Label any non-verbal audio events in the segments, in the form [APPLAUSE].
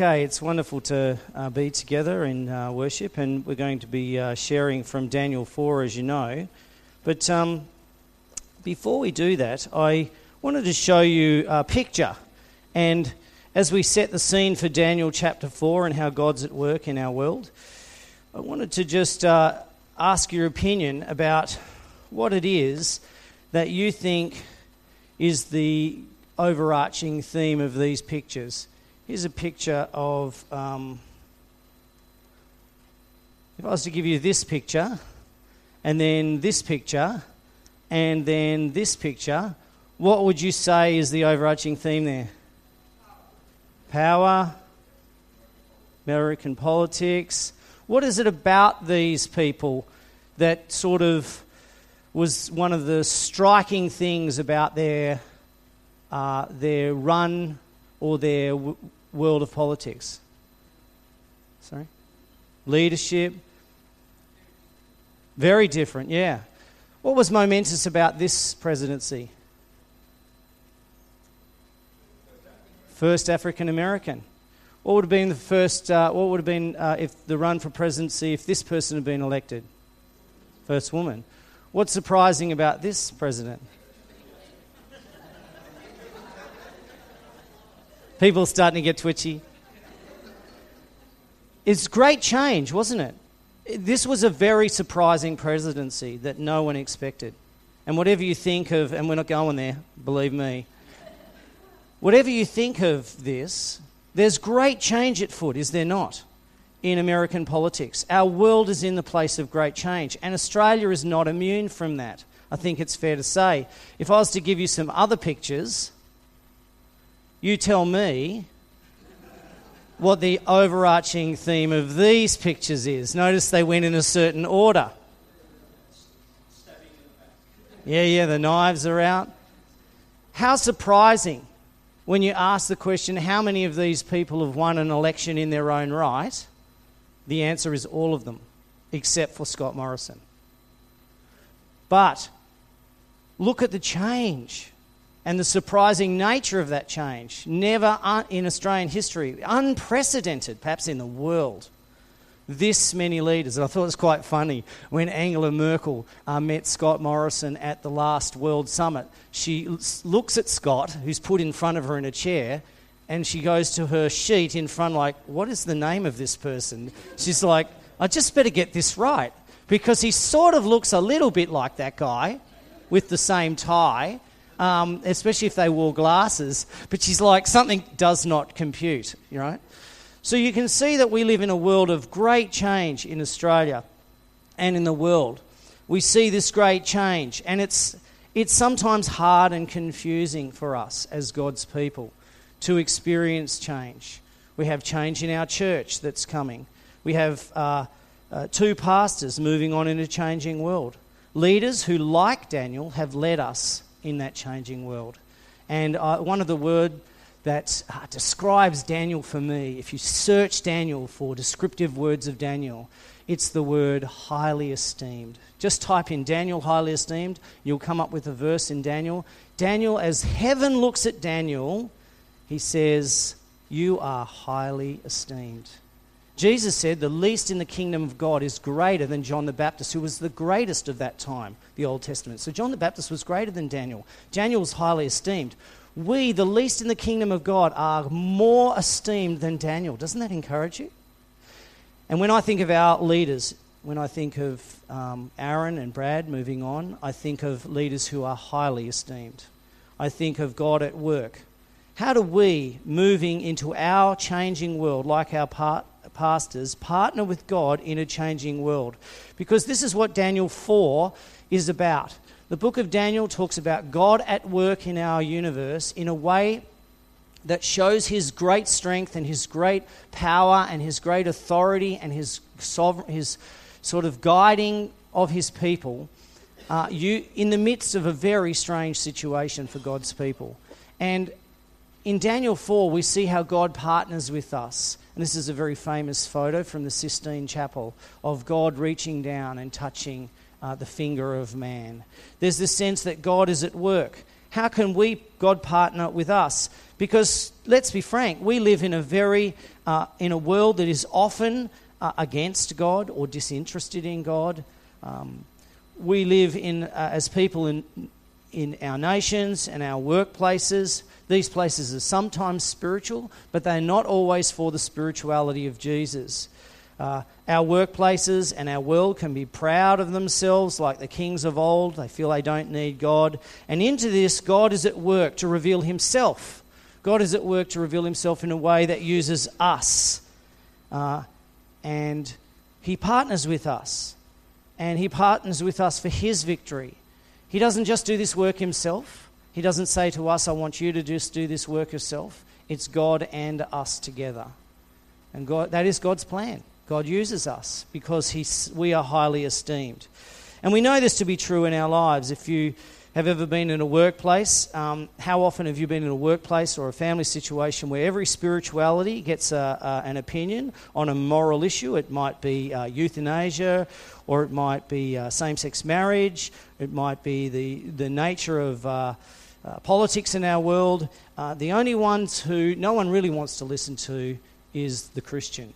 Okay, it's wonderful to uh, be together in uh, worship, and we're going to be uh, sharing from Daniel 4, as you know. But um, before we do that, I wanted to show you a picture. And as we set the scene for Daniel chapter 4 and how God's at work in our world, I wanted to just uh, ask your opinion about what it is that you think is the overarching theme of these pictures. Here's a picture of. Um, if I was to give you this picture, and then this picture, and then this picture, what would you say is the overarching theme there? Power, American politics. What is it about these people that sort of was one of the striking things about their, uh, their run or their world of politics? Sorry? Leadership. Very different, yeah. What was momentous about this presidency? First African American. What would have been the first, uh, what would have been uh, if the run for presidency if this person had been elected? First woman. What's surprising about this president? People starting to get twitchy. It's great change, wasn't it? This was a very surprising presidency that no one expected. And whatever you think of, and we're not going there, believe me, whatever you think of this, there's great change at foot, is there not, in American politics? Our world is in the place of great change, and Australia is not immune from that. I think it's fair to say. If I was to give you some other pictures, you tell me what the overarching theme of these pictures is. Notice they went in a certain order. Yeah, yeah, the knives are out. How surprising when you ask the question, how many of these people have won an election in their own right? The answer is all of them, except for Scott Morrison. But look at the change and the surprising nature of that change. Never in Australian history, unprecedented, perhaps in the world, this many leaders. And I thought it was quite funny when Angela Merkel uh, met Scott Morrison at the last World Summit. She looks at Scott, who's put in front of her in a chair, and she goes to her sheet in front, like, What is the name of this person? She's like, I just better get this right. Because he sort of looks a little bit like that guy with the same tie um, especially if they wore glasses. But she's like, something does not compute, right? So you can see that we live in a world of great change in Australia and in the world. We see this great change, and it's, it's sometimes hard and confusing for us as God's people to experience change. We have change in our church that's coming. We have uh, uh, two pastors moving on in a changing world. Leaders who, like Daniel, have led us in that changing world. And uh, one of the word that uh, describes Daniel for me, if you search Daniel for descriptive words of Daniel, it's the word highly esteemed. Just type in Daniel highly esteemed, you'll come up with a verse in Daniel. Daniel, as heaven looks at Daniel, he says, You are highly esteemed. Jesus said, The least in the kingdom of God is greater than John the Baptist, who was the greatest of that time, the Old Testament. So John the Baptist was greater than Daniel. Daniel was highly esteemed. We, the least in the kingdom of God, are more esteemed than Daniel. Doesn't that encourage you? And when I think of our leaders, when I think of um, Aaron and Brad moving on, I think of leaders who are highly esteemed. I think of God at work. How do we, moving into our changing world, like our part, pastors, partner with God in a changing world. Because this is what Daniel 4 is about. The book of Daniel talks about God at work in our universe in a way that shows his great strength and his great power and his great authority and his, sovereign, his sort of guiding of his people uh, you, in the midst of a very strange situation for God's people. And in Daniel 4, we see how God partners with us and this is a very famous photo from the Sistine Chapel of God reaching down and touching uh, the finger of man. There's this sense that God is at work. How can we, God, partner with us? Because let's be frank, we live in a very, uh, in a world that is often uh, against God or disinterested in God. Um, we live in, uh, as people in, in our nations and our workplaces. These places are sometimes spiritual, but they're not always for the spirituality of Jesus. Uh, our workplaces and our world can be proud of themselves like the kings of old. They feel they don't need God. And into this, God is at work to reveal Himself. God is at work to reveal Himself in a way that uses us. Uh, and He partners with us. And He partners with us for His victory. He doesn't just do this work Himself. He doesn't say to us, I want you to just do this work yourself. It's God and us together. And God, that is God's plan. God uses us because he's, we are highly esteemed. And we know this to be true in our lives. If you have ever been in a workplace, um, how often have you been in a workplace or a family situation where every spirituality gets a, a, an opinion on a moral issue? It might be uh, euthanasia, or it might be uh, same sex marriage, it might be the, the nature of. Uh, uh, politics in our world, uh, the only ones who no one really wants to listen to is the Christian.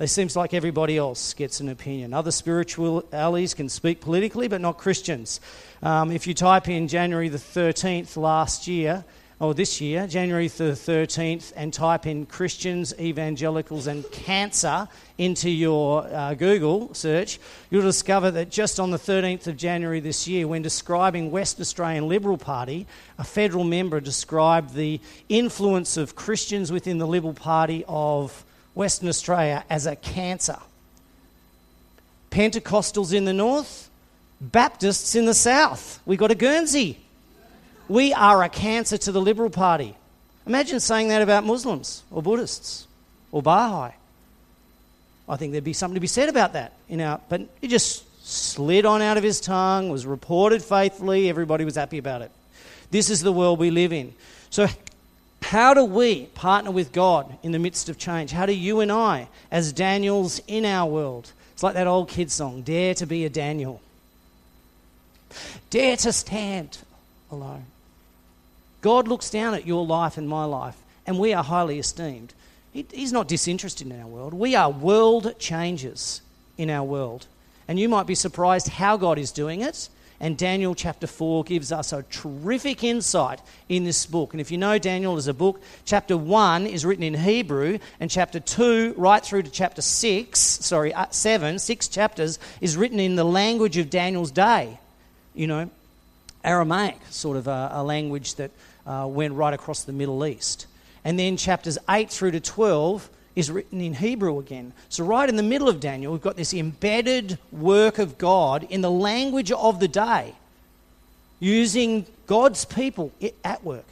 It seems like everybody else gets an opinion. Other spiritualities can speak politically, but not Christians. Um, if you type in January the 13th last year, or this year, January the 13th, and type in Christians, evangelicals, and cancer into your uh, Google search, you'll discover that just on the 13th of January this year, when describing West Australian Liberal Party, a federal member described the influence of Christians within the Liberal Party of Western Australia as a cancer. Pentecostals in the north, Baptists in the south. We got a Guernsey. We are a cancer to the Liberal Party. Imagine saying that about Muslims or Buddhists or Baha'i. I think there'd be something to be said about that. You know, but it just slid on out of his tongue, was reported faithfully, everybody was happy about it. This is the world we live in. So how do we partner with God in the midst of change? How do you and I, as Daniels in our world, it's like that old kid song, Dare to be a Daniel. Dare to stand alone. God looks down at your life and my life, and we are highly esteemed. He's not disinterested in our world. We are world changers in our world. And you might be surprised how God is doing it and Daniel chapter 4 gives us a terrific insight in this book. And if you know Daniel as a book, chapter 1 is written in Hebrew, and chapter 2, right through to chapter 6, sorry, uh, 7, six chapters, is written in the language of Daniel's day. You know, Aramaic, sort of a, a language that uh, went right across the Middle East. And then chapters 8 through to 12 is written in Hebrew again. So, right in the middle of Daniel, we've got this embedded work of God in the language of the day, using God's people at work.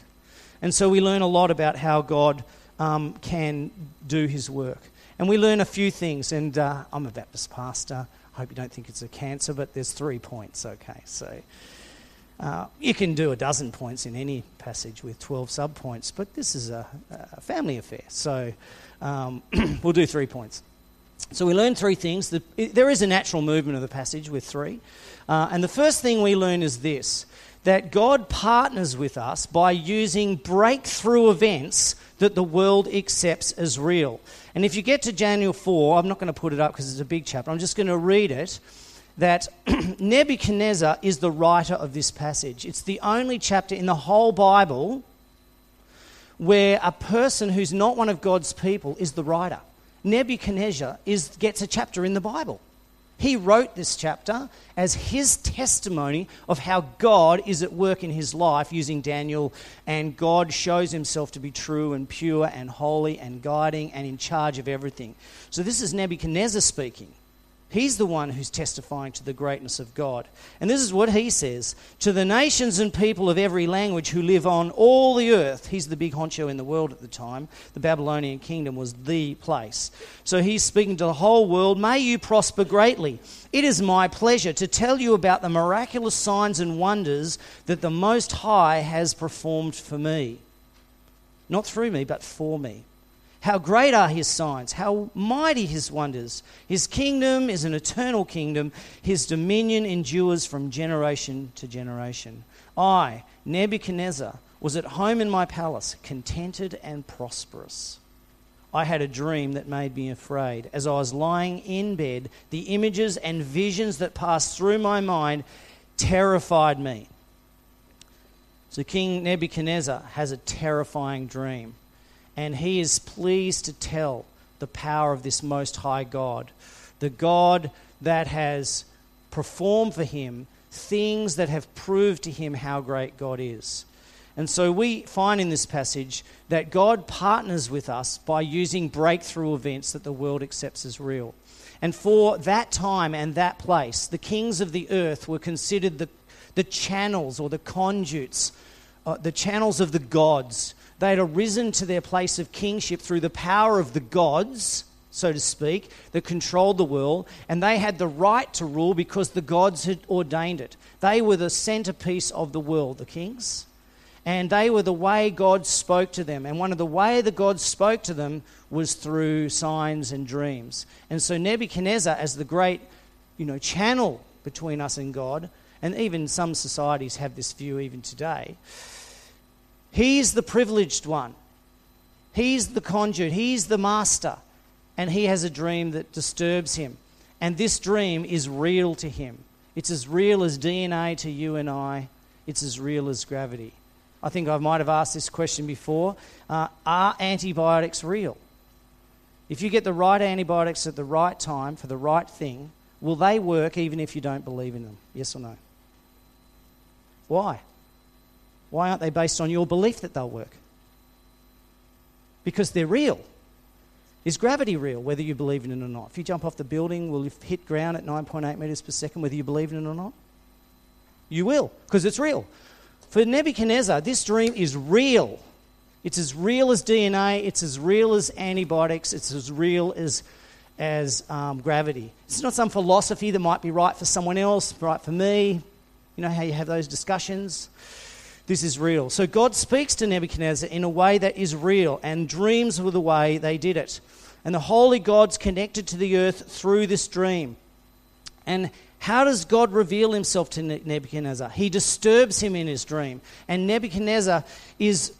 And so, we learn a lot about how God um, can do his work. And we learn a few things. And uh, I'm a Baptist pastor. I hope you don't think it's a cancer, but there's three points, okay? So. Uh, you can do a dozen points in any passage with 12 subpoints, but this is a, a family affair. So um, [CLEARS THROAT] we'll do three points. So we learn three things. The, there is a natural movement of the passage with three. Uh, and the first thing we learn is this that God partners with us by using breakthrough events that the world accepts as real. And if you get to Daniel 4, I'm not going to put it up because it's a big chapter, I'm just going to read it. That [CLEARS THROAT] Nebuchadnezzar is the writer of this passage. It's the only chapter in the whole Bible where a person who's not one of God's people is the writer. Nebuchadnezzar is, gets a chapter in the Bible. He wrote this chapter as his testimony of how God is at work in his life using Daniel, and God shows himself to be true and pure and holy and guiding and in charge of everything. So, this is Nebuchadnezzar speaking. He's the one who's testifying to the greatness of God. And this is what he says To the nations and people of every language who live on all the earth, he's the big honcho in the world at the time. The Babylonian kingdom was the place. So he's speaking to the whole world May you prosper greatly. It is my pleasure to tell you about the miraculous signs and wonders that the Most High has performed for me. Not through me, but for me. How great are his signs, how mighty his wonders. His kingdom is an eternal kingdom, his dominion endures from generation to generation. I, Nebuchadnezzar, was at home in my palace, contented and prosperous. I had a dream that made me afraid. As I was lying in bed, the images and visions that passed through my mind terrified me. So, King Nebuchadnezzar has a terrifying dream, and he is pleased to tell the power of this Most High God, the God that has performed for him things that have proved to him how great God is. And so we find in this passage that God partners with us by using breakthrough events that the world accepts as real. And for that time and that place, the kings of the earth were considered the, the channels or the conduits, uh, the channels of the gods. They had arisen to their place of kingship through the power of the gods, so to speak, that controlled the world, and they had the right to rule because the gods had ordained it. They were the centerpiece of the world, the kings and they were the way God spoke to them. And one of the way that God spoke to them was through signs and dreams. And so Nebuchadnezzar, as the great, you know, channel between us and God, and even some societies have this view even today, he's the privileged one. He's the conduit. He's the master. And he has a dream that disturbs him. And this dream is real to him. It's as real as DNA to you and I. It's as real as gravity. I think I might have asked this question before. Uh, are antibiotics real? If you get the right antibiotics at the right time for the right thing, will they work even if you don't believe in them? Yes or no? Why? Why aren't they based on your belief that they'll work? Because they're real. Is gravity real, whether you believe in it or not? If you jump off the building, will you hit ground at 9.8 metres per second, whether you believe in it or not? You will, because it's real. For Nebuchadnezzar, this dream is real. It's as real as DNA, it's as real as antibiotics, it's as real as, as um, gravity. It's not some philosophy that might be right for someone else, right for me. You know how you have those discussions? This is real. So God speaks to Nebuchadnezzar in a way that is real, and dreams were the way they did it. And the holy God's connected to the earth through this dream. And how does God reveal himself to Nebuchadnezzar? He disturbs him in his dream. And Nebuchadnezzar is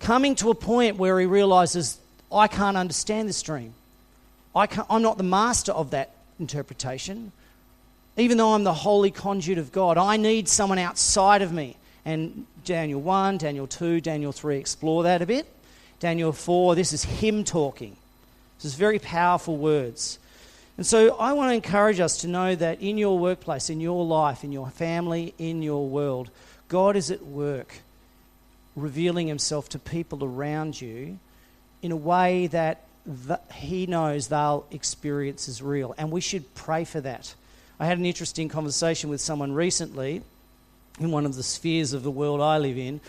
coming to a point where he realizes, I can't understand this dream. I am not the master of that interpretation. Even though I'm the holy conduit of God, I need someone outside of me. And Daniel 1, Daniel 2, Daniel 3 explore that a bit. Daniel 4, this is him talking. This is very powerful words. And so I want to encourage us to know that in your workplace, in your life, in your family, in your world, God is at work revealing himself to people around you in a way that he knows they'll experience as real. And we should pray for that. I had an interesting conversation with someone recently in one of the spheres of the world I live in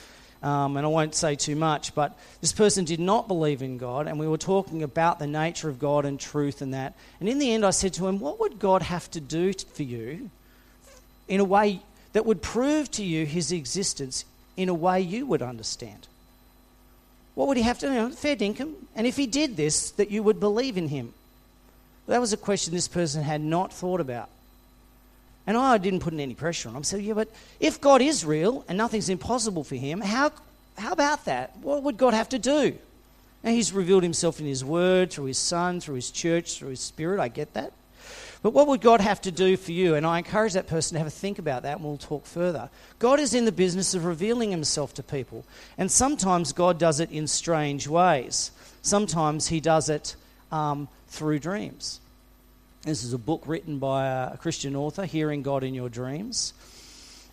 um, and I won't say too much, but this person did not believe in God, and we were talking about the nature of God and truth and that. And in the end, I said to him, What would God have to do for you in a way that would prove to you his existence in a way you would understand? What would he have to do? Fair dinkum. And if he did this, that you would believe in him. That was a question this person had not thought about. And I didn't put any pressure on him. I said, yeah, but if God is real and nothing's impossible for him, how, how about that? What would God have to do? Now, he's revealed himself in his word, through his son, through his church, through his spirit. I get that. But what would God have to do for you? And I encourage that person to have a think about that, and we'll talk further. God is in the business of revealing himself to people. And sometimes God does it in strange ways, sometimes he does it um, through dreams. This is a book written by a Christian author, Hearing God in Your Dreams.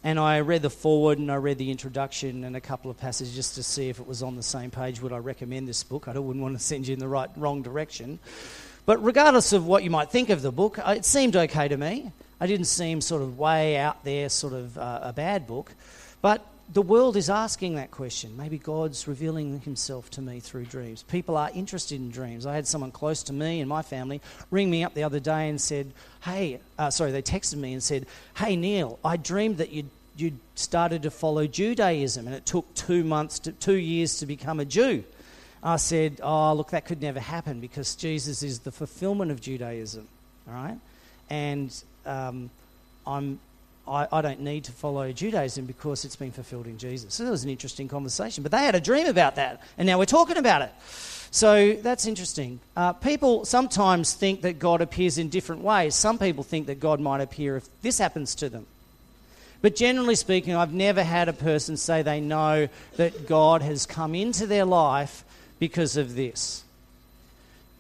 And I read the foreword and I read the introduction and a couple of passages just to see if it was on the same page. Would I recommend this book? I wouldn't want to send you in the right wrong direction. But regardless of what you might think of the book, it seemed okay to me. I didn't seem sort of way out there, sort of uh, a bad book. But the world is asking that question. Maybe God's revealing himself to me through dreams. People are interested in dreams. I had someone close to me and my family ring me up the other day and said, Hey, uh, sorry, they texted me and said, Hey, Neil, I dreamed that you'd, you'd started to follow Judaism and it took two months, to, two years to become a Jew. I said, oh, look, that could never happen because Jesus is the fulfillment of Judaism, all right? And um, I'm, I, I, don't need to follow Judaism because it's been fulfilled in Jesus. So that was an interesting conversation. But they had a dream about that, and now we're talking about it. So that's interesting. Uh, people sometimes think that God appears in different ways. Some people think that God might appear if this happens to them. But generally speaking, I've never had a person say they know that God has come into their life because of this.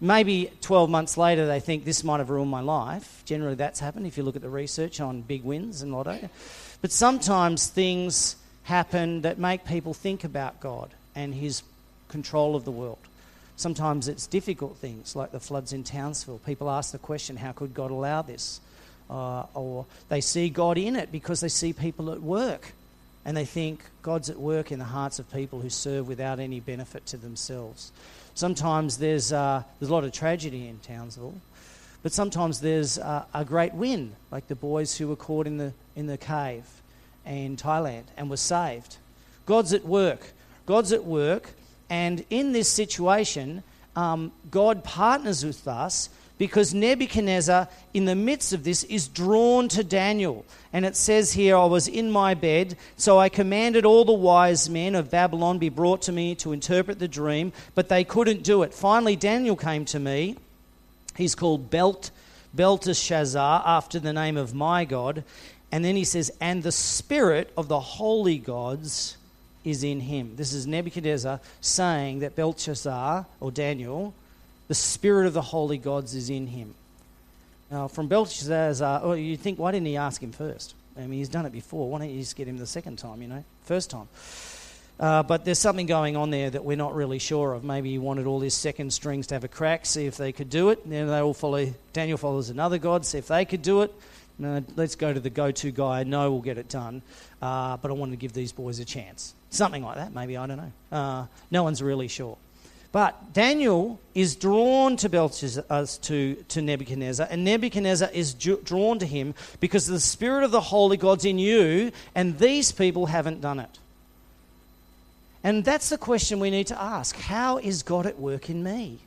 Maybe 12 months later, they think this might have ruined my life. Generally, that's happened if you look at the research on big wins and lotto. But sometimes things happen that make people think about God and His control of the world. Sometimes it's difficult things like the floods in Townsville. People ask the question, how could God allow this? Uh, or they see God in it because they see people at work and they think God's at work in the hearts of people who serve without any benefit to themselves. Sometimes there's, uh, there's a lot of tragedy in Townsville, but sometimes there's uh, a great win, like the boys who were caught in the, in the cave in Thailand and were saved. God's at work. God's at work and in this situation, um, God partners with us because Nebuchadnezzar, in the midst of this, is drawn to Daniel. And it says here, I was in my bed, so I commanded all the wise men of Babylon be brought to me to interpret the dream, but they couldn't do it. Finally, Daniel came to me. He's called Belt, Belteshazzar, after the name of my God. And then he says, And the spirit of the holy gods is in him. This is Nebuchadnezzar saying that Belshazzar, or Daniel, the spirit of the holy gods is in him. Now, from Belshazzar, oh, you think, why didn't he ask him first? I mean, he's done it before. Why don't you just get him the second time, you know, first time? Uh, but there's something going on there that we're not really sure of. Maybe he wanted all his second strings to have a crack, see if they could do it. And then they all follow. Daniel follows another god, see if they could do it. Let's go to the go-to guy. No, we'll get it done. Uh, but I want to give these boys a chance. Something like that, maybe, I don't know. Uh, no one's really sure. But Daniel is drawn to Belshazzar, to, to Nebuchadnezzar, and Nebuchadnezzar is drawn to him because the spirit of the holy God's in you, and these people haven't done it. And that's the question we need to ask. How is God at work in me?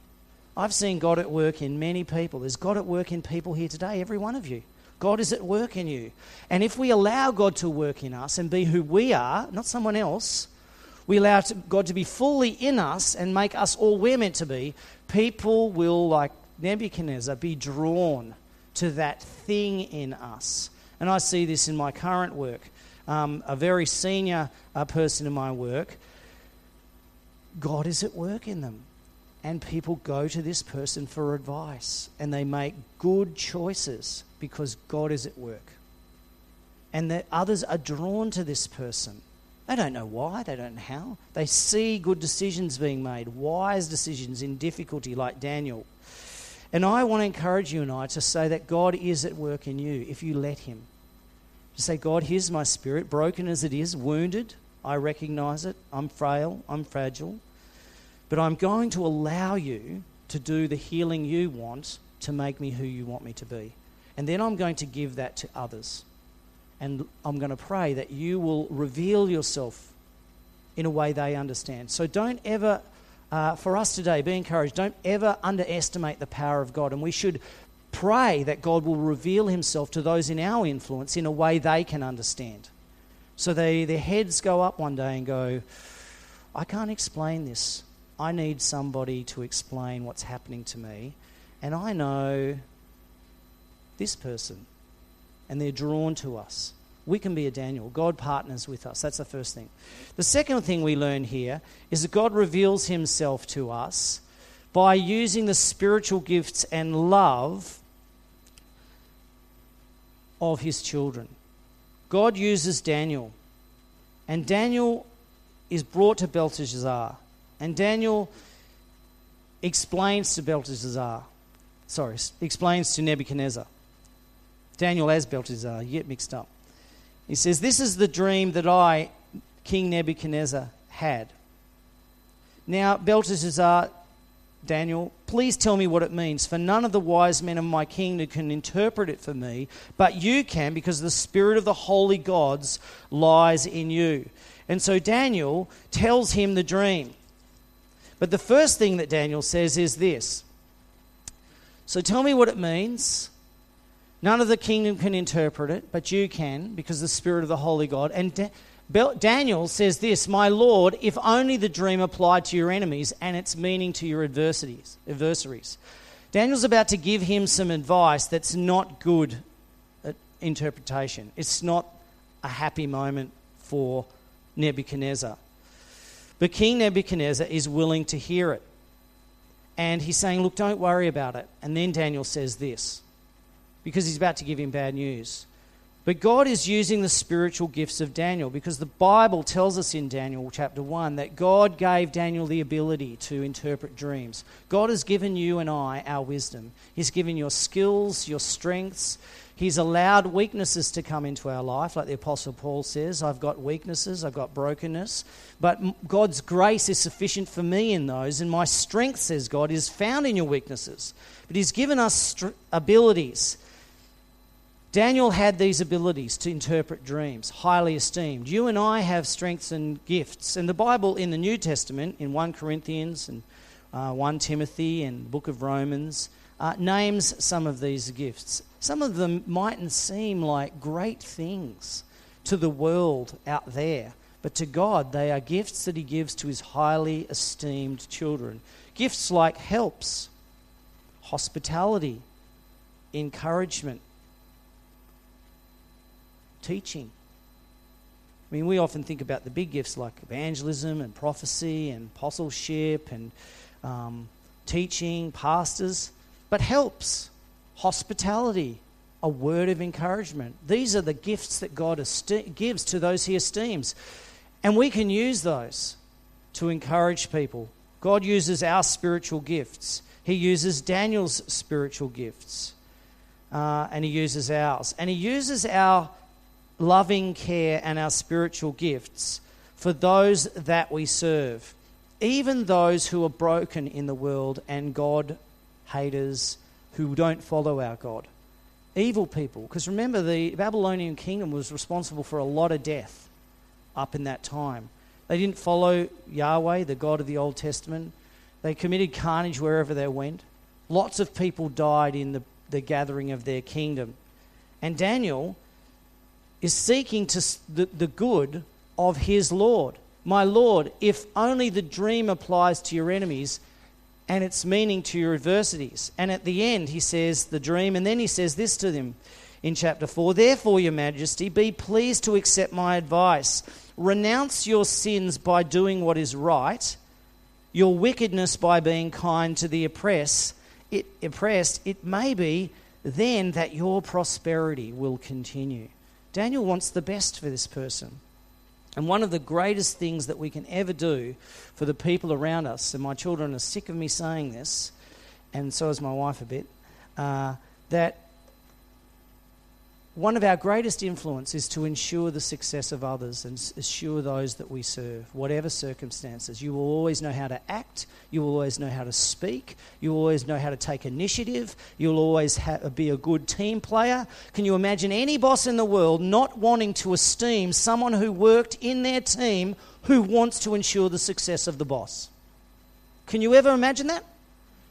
I've seen God at work in many people. There's God at work in people here today, every one of you. God is at work in you. And if we allow God to work in us and be who we are, not someone else, we allow God to be fully in us and make us all we're meant to be, people will, like Nebuchadnezzar, be drawn to that thing in us. And I see this in my current work. Um, a very senior uh, person in my work, God is at work in them. And people go to this person for advice and they make good choices because God is at work. And that others are drawn to this person. They don't know why, they don't know how. They see good decisions being made, wise decisions in difficulty, like Daniel. And I want to encourage you and I to say that God is at work in you if you let Him. To say, God, here's my spirit, broken as it is, wounded. I recognize it. I'm frail, I'm fragile. But I'm going to allow you to do the healing you want to make me who you want me to be. And then I'm going to give that to others. And I'm going to pray that you will reveal yourself in a way they understand. So don't ever, uh, for us today, be encouraged, don't ever underestimate the power of God. And we should pray that God will reveal himself to those in our influence in a way they can understand. So they, their heads go up one day and go, I can't explain this. I need somebody to explain what's happening to me. And I know this person. And they're drawn to us. We can be a Daniel. God partners with us. That's the first thing. The second thing we learn here is that God reveals himself to us by using the spiritual gifts and love of his children. God uses Daniel. And Daniel is brought to Belteshazzar. And Daniel explains to Belteshazzar, sorry, explains to Nebuchadnezzar Daniel as Belteshazzar, uh, you get mixed up. He says, This is the dream that I, King Nebuchadnezzar, had. Now, Belteshazzar, uh, Daniel, please tell me what it means, for none of the wise men of my kingdom can interpret it for me, but you can, because the spirit of the holy gods lies in you. And so Daniel tells him the dream. But the first thing that Daniel says is this. So tell me what it means. None of the kingdom can interpret it, but you can because the Spirit of the Holy God. And da- Daniel says this My Lord, if only the dream applied to your enemies and its meaning to your adversities, adversaries. Daniel's about to give him some advice that's not good at interpretation. It's not a happy moment for Nebuchadnezzar. But King Nebuchadnezzar is willing to hear it. And he's saying, Look, don't worry about it. And then Daniel says this, because he's about to give him bad news. But God is using the spiritual gifts of Daniel because the Bible tells us in Daniel chapter 1 that God gave Daniel the ability to interpret dreams. God has given you and I our wisdom. He's given your skills, your strengths, He's allowed weaknesses to come into our life, like the Apostle Paul says I've got weaknesses, I've got brokenness, but God's grace is sufficient for me in those, and my strength, says God, is found in your weaknesses. But He's given us abilities. Daniel had these abilities to interpret dreams, highly esteemed. You and I have strengths and gifts. And the Bible in the New Testament, in 1 Corinthians and uh, 1 Timothy and book of Romans, uh, names some of these gifts. Some of them mightn't seem like great things to the world out there, but to God, they are gifts that He gives to His highly esteemed children. Gifts like helps, hospitality, encouragement, teaching. I mean, we often think about the big gifts like evangelism and prophecy and apostleship and um, teaching, pastors, but helps hospitality, a word of encouragement. These are the gifts that God esti- gives to those he esteems. And we can use those to encourage people. God uses our spiritual gifts, He uses Daniel's spiritual gifts, uh, and He uses ours. And He uses our loving care and our spiritual gifts for those that we serve, even those who are broken in the world and God haters who don't follow our God. Evil people. Because remember, the Babylonian kingdom was responsible for a lot of death up in that time. They didn't follow Yahweh, the God of the Old Testament. They committed carnage wherever they went. Lots of people died in the, the gathering of their kingdom. And Daniel is seeking to the, the good of his Lord. My Lord, if only the dream applies to your enemies, and its meaning to your adversities. And at the end, he says the dream, and then he says this to them in chapter 4 Therefore, your majesty, be pleased to accept my advice. Renounce your sins by doing what is right, your wickedness by being kind to the oppressed. It, oppressed. It may be then that your prosperity will continue. Daniel wants the best for this person. And one of the greatest things that we can ever do for the people around us, and my children are sick of me saying this, and so is my wife a bit, uh, that one of our greatest influence is to ensure the success of others and assure those that we serve, whatever circumstances. You will always know how to act. You will always know how to speak. You will always know how to take initiative. You'll always ha- uh, be a good team player. Can you imagine any boss in the world not wanting to esteem someone who worked in their team who wants to ensure the success of the boss? Can you ever imagine that?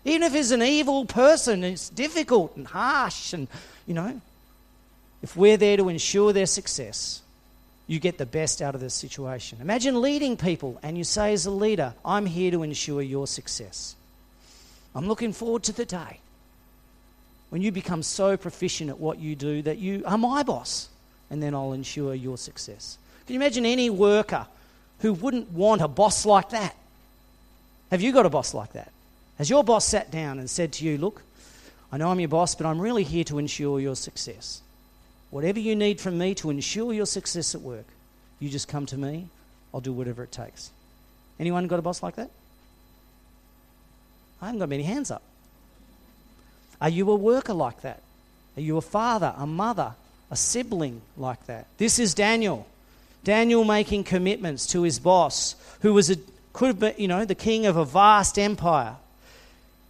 Even if he's an evil person, it's difficult and harsh and, you know, if we're there to ensure their success, you get the best out of this situation. Imagine leading people and you say, as a leader, I'm here to ensure your success. I'm looking forward to the day when you become so proficient at what you do that you are my boss, and then I'll ensure your success. Can you imagine any worker who wouldn't want a boss like that? Have you got a boss like that? Has your boss sat down and said to you, Look, I know I'm your boss, but I'm really here to ensure your success? Whatever you need from me to ensure your success at work, you just come to me. I'll do whatever it takes. Anyone got a boss like that? I haven't got many hands up. Are you a worker like that? Are you a father, a mother, a sibling like that? This is Daniel. Daniel making commitments to his boss, who was a, could have been, you know, the king of a vast empire.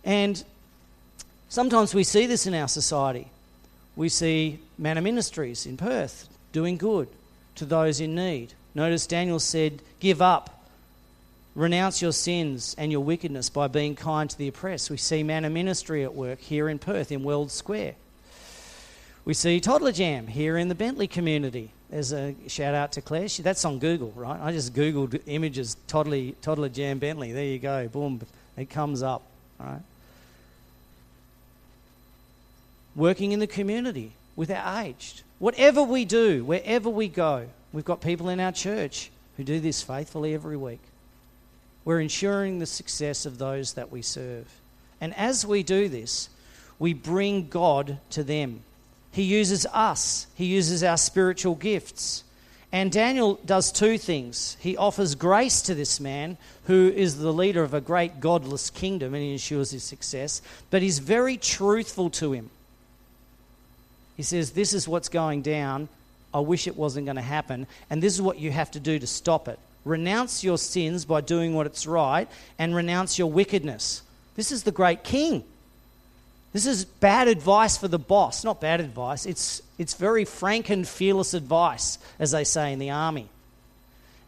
And sometimes we see this in our society we see Manna Ministries in Perth doing good to those in need. Notice Daniel said, Give up Renounce your sins and your wickedness by being kind to the oppressed. We see Manna Ministry at work here in Perth in World Square. We see Toddler Jam here in the Bentley community. There's a shout out to Claire. She, that's on Google, right? I just Googled images, Toddler, Toddler Jam Bentley. There you go. Boom. It comes up, right? Working in the community with our aged. Whatever we do, wherever we go, we've got people in our church who do this faithfully every week. We're ensuring the success of those that we serve. And as we do this, we bring God to them. He uses us, He uses our spiritual gifts. And Daniel does two things. He offers grace to this man, who is the leader of a great godless kingdom, and he ensures his success, but he's very truthful to him. He says, This is what's going down. I wish it wasn't going to happen, and this is what you have to do to stop it. Renounce your sins by doing what it's right, and renounce your wickedness. This is the great king. This is bad advice for the boss. Not bad advice, it's, it's very frank and fearless advice, as they say in the army.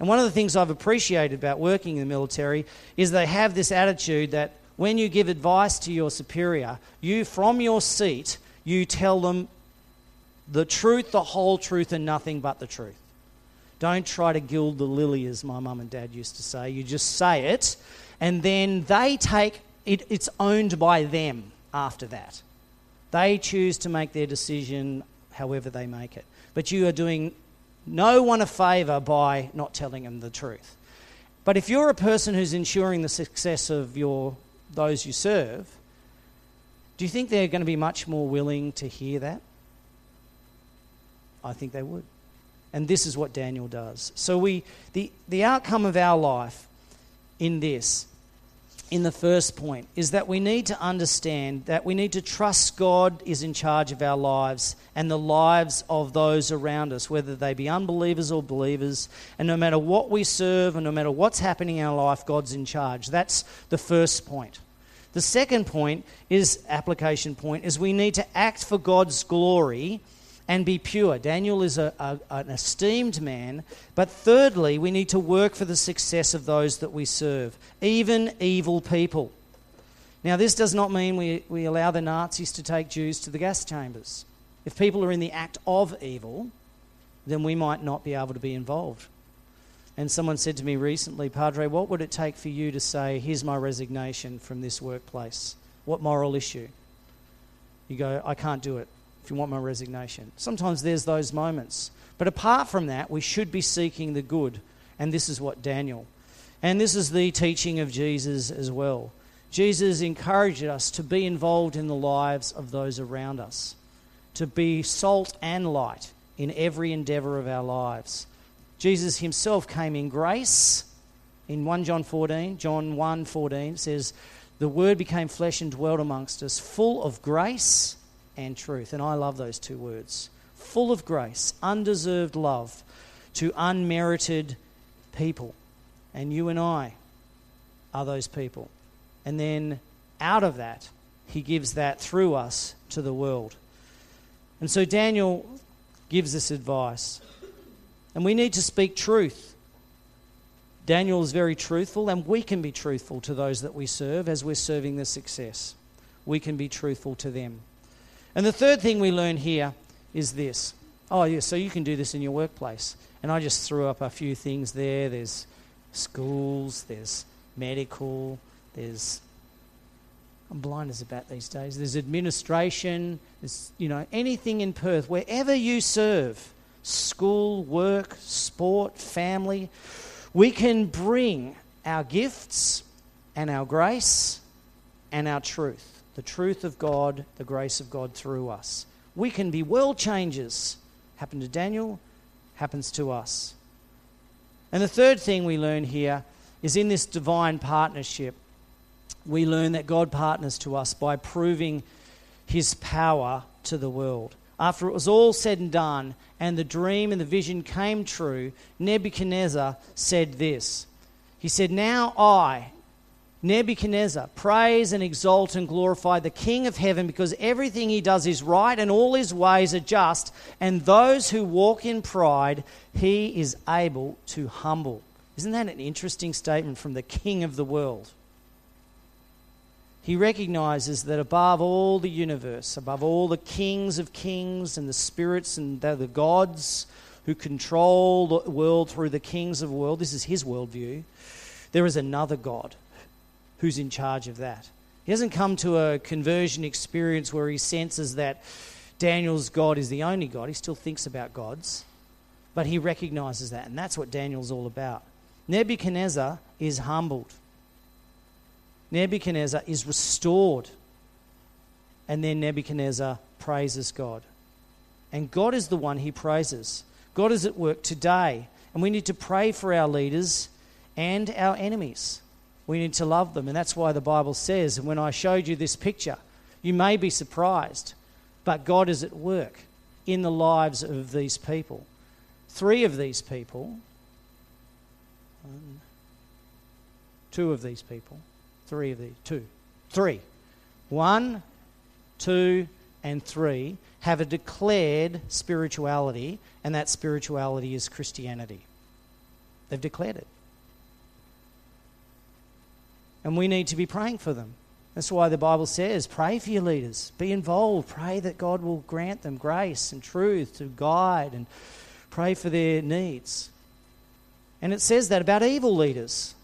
And one of the things I've appreciated about working in the military is they have this attitude that when you give advice to your superior, you, from your seat, you tell them the truth, the whole truth, and nothing but the truth. Don't try to gild the lily, as my mum and dad used to say. You just say it, and then they take it, it's owned by them after that. They choose to make their decision however they make it. But you are doing no one a favour by not telling them the truth. But if you're a person who's ensuring the success of your, those you serve, do you think they're going to be much more willing to hear that? I think they would. And this is what Daniel does. So we the, the outcome of our life in this in the first point is that we need to understand that we need to trust God is in charge of our lives and the lives of those around us, whether they be unbelievers or believers. And no matter what we serve and no matter what's happening in our life, God's in charge. That's the first point. The second point is application point is we need to act for God's glory and be pure. Daniel is a, a, an esteemed man. But thirdly, we need to work for the success of those that we serve, even evil people. Now, this does not mean we, we allow the Nazis to take Jews to the gas chambers. If people are in the act of evil, then we might not be able to be involved. And someone said to me recently, Padre, what would it take for you to say, here's my resignation from this workplace? What moral issue? You go, I can't do it if you want my resignation. Sometimes there's those moments. But apart from that, we should be seeking the good. And this is what Daniel. And this is the teaching of Jesus as well. Jesus encouraged us to be involved in the lives of those around us, to be salt and light in every endeavor of our lives. Jesus himself came in grace. In 1 John 14, John 1 14 says, The word became flesh and dwelt amongst us, full of grace and truth. And I love those two words full of grace, undeserved love to unmerited people. And you and I are those people. And then out of that, he gives that through us to the world. And so Daniel gives this advice. And we need to speak truth. Daniel is very truthful, and we can be truthful to those that we serve as we're serving the success. We can be truthful to them. And the third thing we learn here is this. Oh, yeah, so you can do this in your workplace. And I just threw up a few things there. There's schools, there's medical, there's I'm blind as about these days. There's administration, there's you know, anything in Perth, wherever you serve, school, work, sport, family, we can bring our gifts and our grace and our truth the truth of God, the grace of God through us. We can be world changers. Happened to Daniel, happens to us. And the third thing we learn here is in this divine partnership, we learn that God partners to us by proving his power to the world. After it was all said and done, and the dream and the vision came true, Nebuchadnezzar said this. He said, Now I, Nebuchadnezzar, praise and exalt and glorify the King of heaven because everything he does is right and all his ways are just, and those who walk in pride he is able to humble. Isn't that an interesting statement from the king of the world? He recognizes that above all the universe, above all the kings of kings and the spirits and the, gods who control the world through the kings of the world, this is his worldview, there is another God who's in charge of that. He hasn't come to a conversion experience where he senses that Daniel's God is the only God. He still thinks about gods, but he recognizes that, and that's what Daniel's all about. Nebuchadnezzar is humbled. Nebuchadnezzar is restored. And then Nebuchadnezzar praises God. And God is the one he praises. God is at work today. And we need to pray for our leaders and our enemies. We need to love them. And that's why the Bible says, and when I showed you this picture, you may be surprised, but God is at work in the lives of these people. Three of these people, two of these people, three of these, two, three, one, two, and three have a declared spirituality, and that spirituality is Christianity. They've declared it. And we need to be praying for them. That's why the Bible says pray for your leaders, be involved, pray that God will grant them grace and truth to guide, and pray for their needs. And it says that about evil leaders,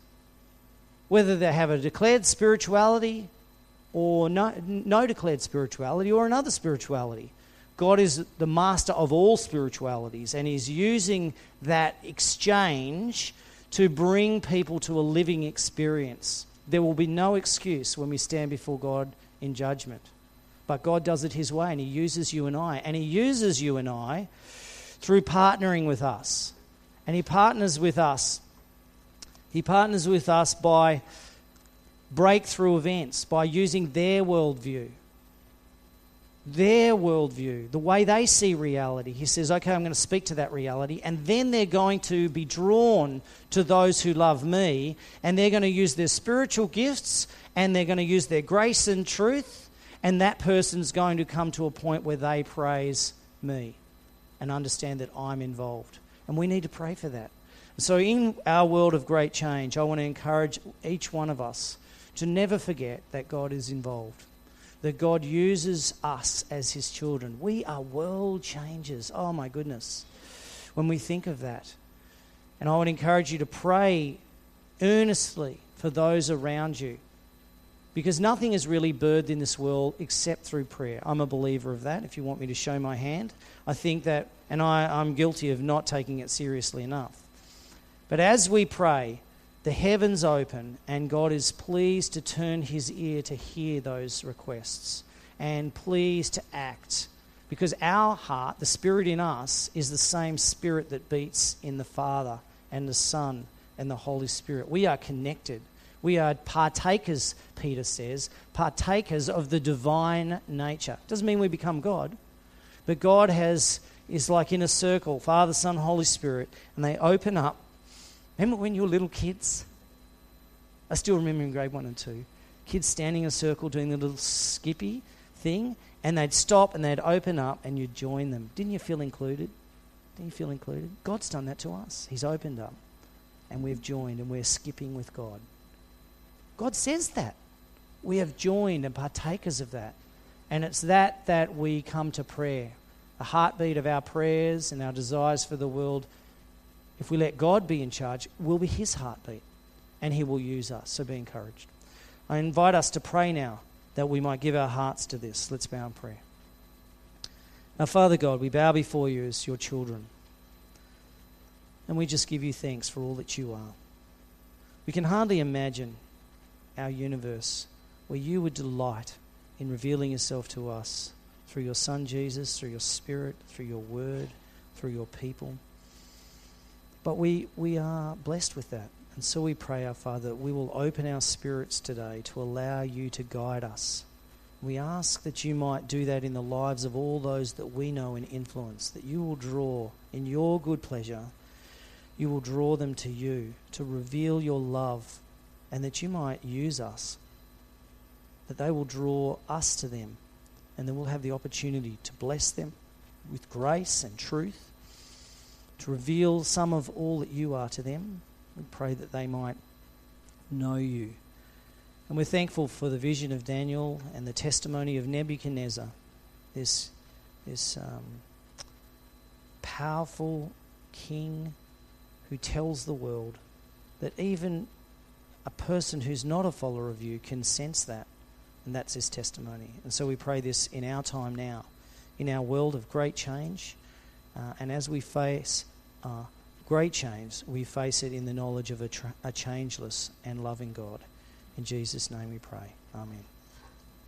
whether they have a declared spirituality or no, no declared spirituality or another spirituality. God is the master of all spiritualities, and He's using that exchange to bring people to a living experience. There will be no excuse when we stand before God in judgment. But God does it His way, and He uses you and I. And He uses you and I through partnering with us. And He partners with us. He partners with us by breakthrough events, by using their worldview. Their worldview, the way they see reality. He says, okay, I'm going to speak to that reality. And then they're going to be drawn to those who love me. And they're going to use their spiritual gifts and they're going to use their grace and truth. And that person's going to come to a point where they praise me and understand that I'm involved. And we need to pray for that. So, in our world of great change, I want to encourage each one of us to never forget that God is involved, that God uses us as His children. We are world changers. Oh, my goodness. When we think of that. And I would encourage you to pray earnestly for those around you because nothing is really birthed in this world except through prayer. I'm a believer of that. If you want me to show my hand, I think that, and I, I'm guilty of not taking it seriously enough. But as we pray, the heavens open and God is pleased to turn his ear to hear those requests and pleased to act. Because our heart, the spirit in us, is the same spirit that beats in the Father and the Son and the Holy Spirit. We are connected. We are partakers, Peter says, partakers of the divine nature. Doesn't mean we become God, but God has is like in a circle, Father, Son, Holy Spirit, and they open up. Remember when you were little kids? I still remember in grade one and two, kids standing in a circle doing the little skippy thing, and they'd stop and they'd open up and you'd join them. Didn't you feel included? Didn't you feel included? God's done that to us. He's opened up and we've joined and we're skipping with God. God says that. We have joined and partakers of that. And it's that that we come to prayer. The heartbeat of our prayers and our desires for the world, if we let God be in charge, will be His heartbeat. And He will use us. So be encouraged. I invite us to pray now that we might give our hearts to this. Let's bow in prayer. Now, Father God, we bow before you as your children. And we just give you thanks for all that you are. We can hardly imagine our universe where you would delight in revealing yourself to us through your Son Jesus, through your Spirit, through your Word, through your people. But we, we are blessed with that. And so we pray, our Father, that we will open our spirits today to allow you to guide us. We ask that you might do that in the lives of all those that we know and influence, that you will draw in your good pleasure, you will draw them to you to reveal your love and that you might use us, that they will draw us to them, and then we'll have the opportunity to bless them with grace and truth, to reveal some of all that you are to them, We pray that they might know you. And we're thankful for the vision of Daniel and the testimony of Nebuchadnezzar, this, this um, powerful king who tells the world that even a person who's not a follower of you can sense that, and that's his testimony. And so we pray this in our time now, in our world of great change, uh, and as we face uh, great change, we face it in the knowledge of a, tra- a changeless and loving God. In Jesus' name we pray. Amen.